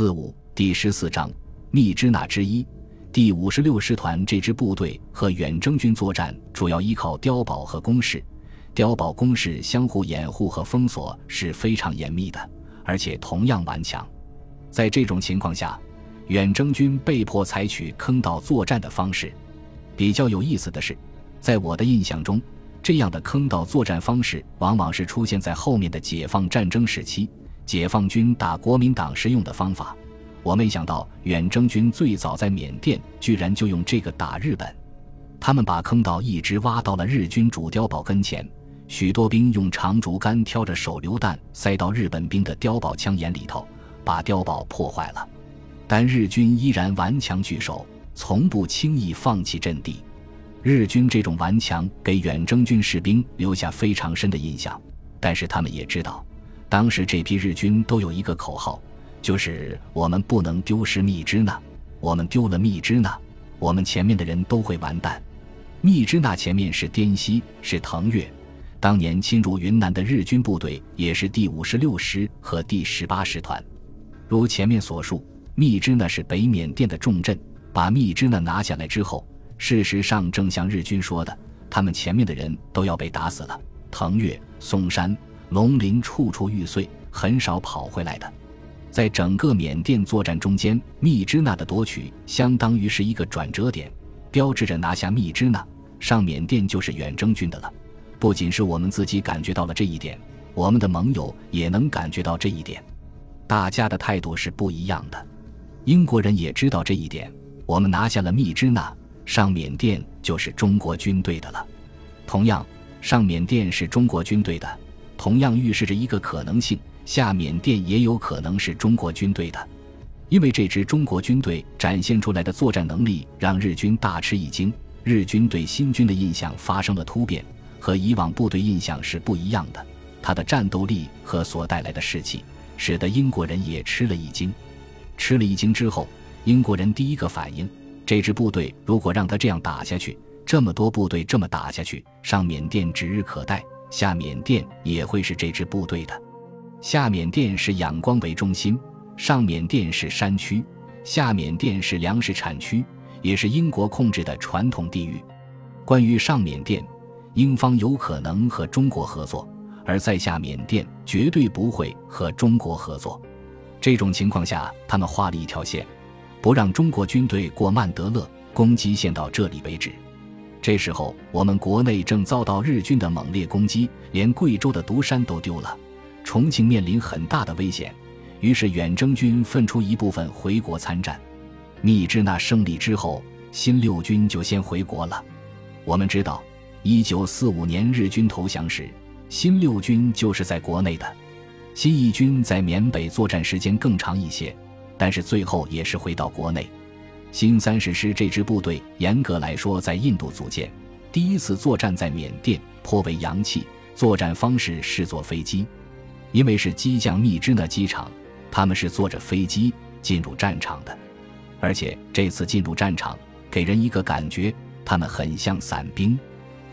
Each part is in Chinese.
四五第十四章密支那之一第五十六师团这支部队和远征军作战，主要依靠碉堡和工事。碉堡工事相互掩护和封锁是非常严密的，而且同样顽强。在这种情况下，远征军被迫采取坑道作战的方式。比较有意思的是，在我的印象中，这样的坑道作战方式往往是出现在后面的解放战争时期。解放军打国民党时用的方法，我没想到远征军最早在缅甸居然就用这个打日本。他们把坑道一直挖到了日军主碉堡跟前，许多兵用长竹竿挑着手榴弹塞到日本兵的碉堡枪眼里头，把碉堡破坏了。但日军依然顽强据守，从不轻易放弃阵地。日军这种顽强给远征军士兵留下非常深的印象，但是他们也知道。当时这批日军都有一个口号，就是我们不能丢失密支那，我们丢了密支那，我们前面的人都会完蛋。密支那前面是滇西，是腾越，当年侵入云南的日军部队也是第五十六师和第十八师团。如前面所述，密支那是北缅甸的重镇，把密支那拿下来之后，事实上正像日军说的，他们前面的人都要被打死了。腾越、松山。龙陵处处玉碎，很少跑回来的。在整个缅甸作战中间，密支那的夺取相当于是一个转折点，标志着拿下密支那，上缅甸就是远征军的了。不仅是我们自己感觉到了这一点，我们的盟友也能感觉到这一点。大家的态度是不一样的。英国人也知道这一点。我们拿下了密支那，上缅甸就是中国军队的了。同样，上缅甸是中国军队的。同样预示着一个可能性：下缅甸也有可能是中国军队的，因为这支中国军队展现出来的作战能力让日军大吃一惊。日军对新军的印象发生了突变，和以往部队印象是不一样的。他的战斗力和所带来的士气，使得英国人也吃了一惊。吃了一惊之后，英国人第一个反应：这支部队如果让他这样打下去，这么多部队这么打下去，上缅甸指日可待。下缅甸也会是这支部队的。下缅甸是仰光为中心，上缅甸是山区，下缅甸是粮食产区，也是英国控制的传统地域。关于上缅甸，英方有可能和中国合作，而在下缅甸绝对不会和中国合作。这种情况下，他们画了一条线，不让中国军队过曼德勒，攻击线到这里为止。这时候，我们国内正遭到日军的猛烈攻击，连贵州的独山都丢了，重庆面临很大的危险。于是，远征军分出一部分回国参战。密支那胜利之后，新六军就先回国了。我们知道，一九四五年日军投降时，新六军就是在国内的。新一军在缅北作战时间更长一些，但是最后也是回到国内。新三十师这支部队，严格来说在印度组建，第一次作战在缅甸，颇为洋气。作战方式是坐飞机，因为是机降密支那机场，他们是坐着飞机进入战场的。而且这次进入战场，给人一个感觉，他们很像伞兵。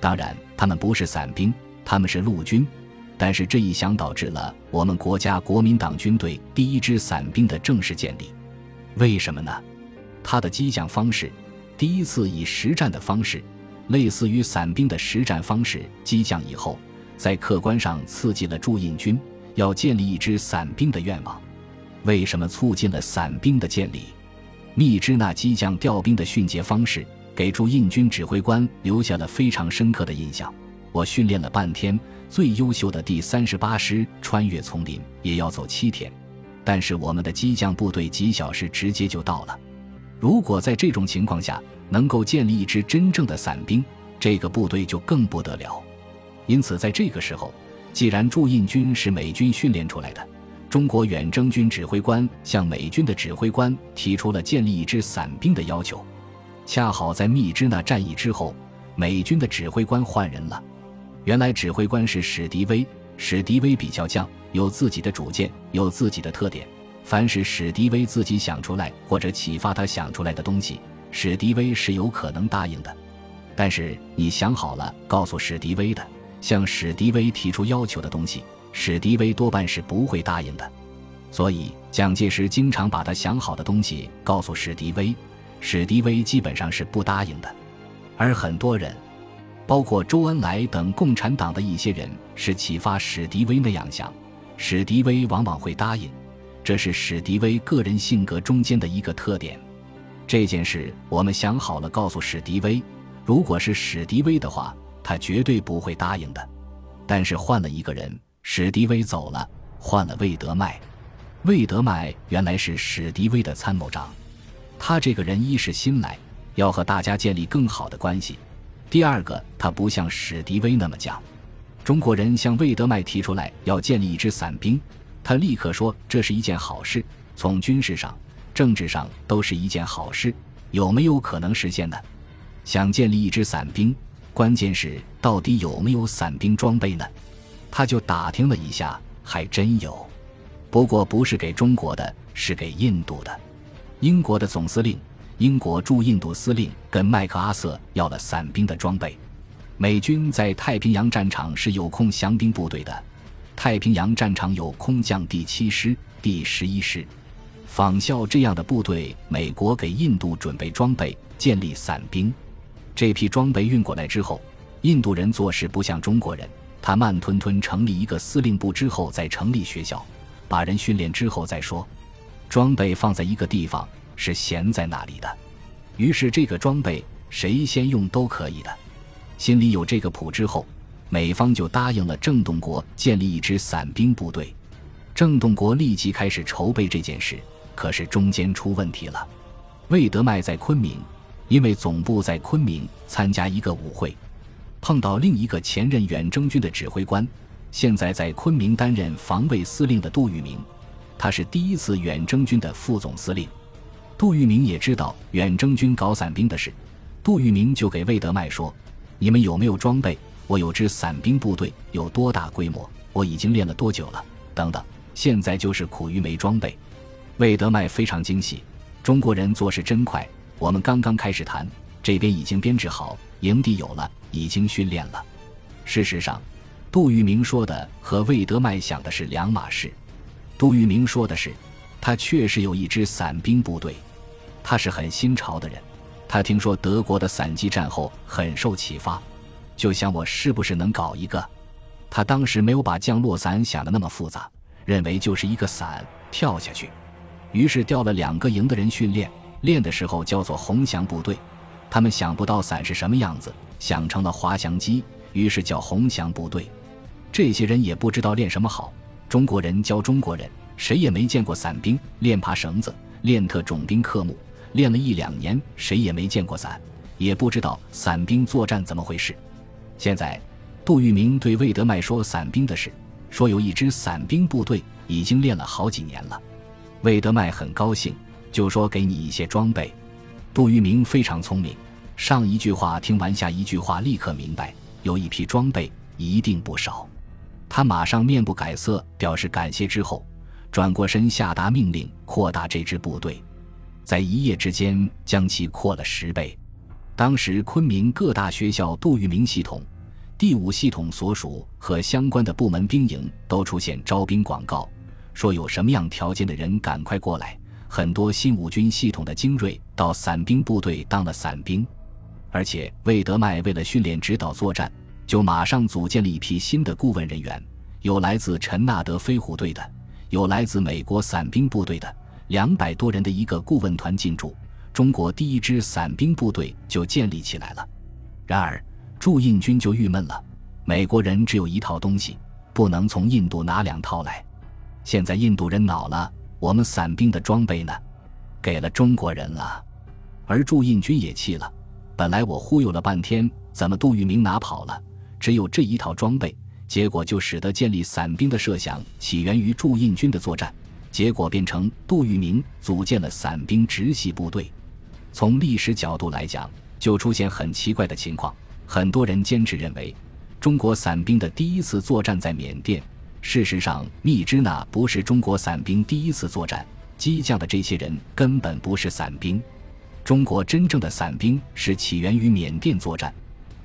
当然，他们不是伞兵，他们是陆军。但是这一想导致了我们国家国民党军队第一支伞兵的正式建立。为什么呢？他的激将方式，第一次以实战的方式，类似于伞兵的实战方式激将以后，在客观上刺激了驻印军要建立一支伞兵的愿望。为什么促进了伞兵的建立？密支那激将调兵的迅捷方式，给驻印军指挥官留下了非常深刻的印象。我训练了半天，最优秀的第三十八师穿越丛林也要走七天，但是我们的激将部队几小时直接就到了。如果在这种情况下能够建立一支真正的伞兵，这个部队就更不得了。因此，在这个时候，既然驻印军是美军训练出来的，中国远征军指挥官向美军的指挥官提出了建立一支伞兵的要求。恰好在密支那战役之后，美军的指挥官换人了。原来指挥官是史迪威，史迪威比较犟，有自己的主见，有自己的特点。凡是史迪威自己想出来或者启发他想出来的东西，史迪威是有可能答应的。但是你想好了告诉史迪威的，向史迪威提出要求的东西，史迪威多半是不会答应的。所以蒋介石经常把他想好的东西告诉史迪威，史迪威基本上是不答应的。而很多人，包括周恩来等共产党的一些人，是启发史迪威那样想，史迪威往往会答应。这是史迪威个人性格中间的一个特点。这件事我们想好了告诉史迪威，如果是史迪威的话，他绝对不会答应的。但是换了一个人，史迪威走了，换了魏德迈。魏德迈原来是史迪威的参谋长，他这个人一是新来，要和大家建立更好的关系；第二个，他不像史迪威那么犟。中国人向魏德迈提出来要建立一支伞兵，他立刻说这是一件好事，从军事上、政治上都是一件好事。有没有可能实现呢？想建立一支伞兵，关键是到底有没有伞兵装备呢？他就打听了一下，还真有。不过不是给中国的，是给印度的。英国的总司令、英国驻印度司令跟麦克阿瑟要了伞兵的装备。美军在太平洋战场是有空降兵部队的，太平洋战场有空降第七师、第十一师，仿效这样的部队。美国给印度准备装备，建立伞兵。这批装备运过来之后，印度人做事不像中国人，他慢吞吞成立一个司令部之后再成立学校。把人训练之后再说，装备放在一个地方是闲在那里的，于是这个装备谁先用都可以的。心里有这个谱之后，美方就答应了郑洞国建立一支伞兵部队。郑洞国立即开始筹备这件事，可是中间出问题了。魏德迈在昆明，因为总部在昆明参加一个舞会，碰到另一个前任远征军的指挥官。现在在昆明担任防卫司令的杜聿明，他是第一次远征军的副总司令。杜聿明也知道远征军搞伞兵的事，杜聿明就给魏德迈说：“你们有没有装备？我有支伞兵部队，有多大规模？我已经练了多久了？等等，现在就是苦于没装备。”魏德迈非常惊喜，中国人做事真快。我们刚刚开始谈，这边已经编制好，营地有了，已经训练了。事实上。杜聿明说的和魏德迈想的是两码事。杜聿明说的是，他确实有一支伞兵部队，他是很新潮的人。他听说德国的伞击战后很受启发，就想我是不是能搞一个。他当时没有把降落伞想的那么复杂，认为就是一个伞跳下去。于是调了两个营的人训练，练的时候叫做红翔部队。他们想不到伞是什么样子，想成了滑翔机，于是叫红翔部队。这些人也不知道练什么好，中国人教中国人，谁也没见过伞兵练爬绳子，练特种兵科目，练了一两年，谁也没见过伞，也不知道伞兵作战怎么回事。现在，杜聿明对魏德迈说伞兵的事，说有一支伞兵部队已经练了好几年了。魏德迈很高兴，就说给你一些装备。杜聿明非常聪明，上一句话听完下一句话，立刻明白，有一批装备一定不少。他马上面不改色，表示感谢之后，转过身下达命令，扩大这支部队，在一夜之间将其扩了十倍。当时昆明各大学校杜聿明系统、第五系统所属和相关的部门兵营都出现招兵广告，说有什么样条件的人赶快过来。很多新五军系统的精锐到伞兵部队当了伞兵，而且魏德迈为了训练指导作战。就马上组建了一批新的顾问人员，有来自陈纳德飞虎队的，有来自美国伞兵部队的，两百多人的一个顾问团进驻，中国第一支伞兵部队就建立起来了。然而驻印军就郁闷了，美国人只有一套东西，不能从印度拿两套来。现在印度人恼了，我们伞兵的装备呢？给了中国人了。而驻印军也气了，本来我忽悠了半天，怎么杜聿明拿跑了？只有这一套装备，结果就使得建立伞兵的设想起源于驻印军的作战，结果变成杜聿明组建了伞兵直系部队。从历史角度来讲，就出现很奇怪的情况。很多人坚持认为，中国伞兵的第一次作战在缅甸。事实上，密支那不是中国伞兵第一次作战，激将的这些人根本不是伞兵。中国真正的伞兵是起源于缅甸作战。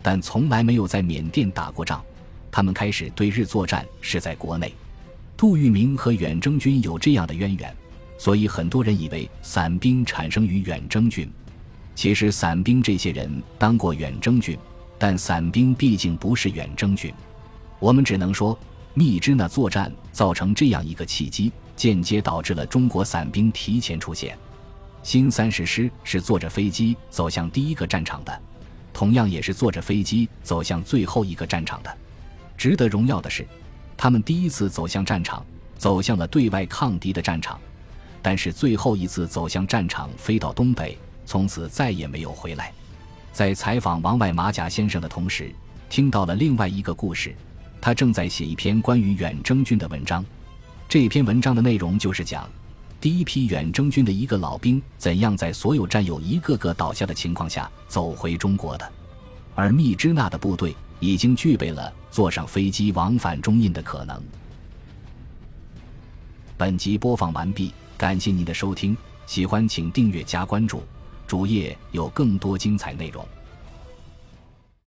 但从来没有在缅甸打过仗，他们开始对日作战是在国内。杜聿明和远征军有这样的渊源，所以很多人以为散兵产生于远征军。其实散兵这些人当过远征军，但散兵毕竟不是远征军。我们只能说，密支那作战造成这样一个契机，间接导致了中国散兵提前出现。新三十师是坐着飞机走向第一个战场的，同样也是坐着飞机走向最后一个战场的。值得荣耀的是，他们第一次走向战场，走向了对外抗敌的战场，但是最后一次走向战场，飞到东北，从此再也没有回来。在采访王外马甲先生的同时，听到了另外一个故事。他正在写一篇关于远征军的文章，这篇文章的内容就是讲第一批远征军的一个老兵怎样在所有战友一个个倒下的情况下走回中国的，而密支那的部队已经具备了坐上飞机往返中印的可能。本集播放完毕，感谢您的收听，喜欢请订阅加关注，主页有更多精彩内容。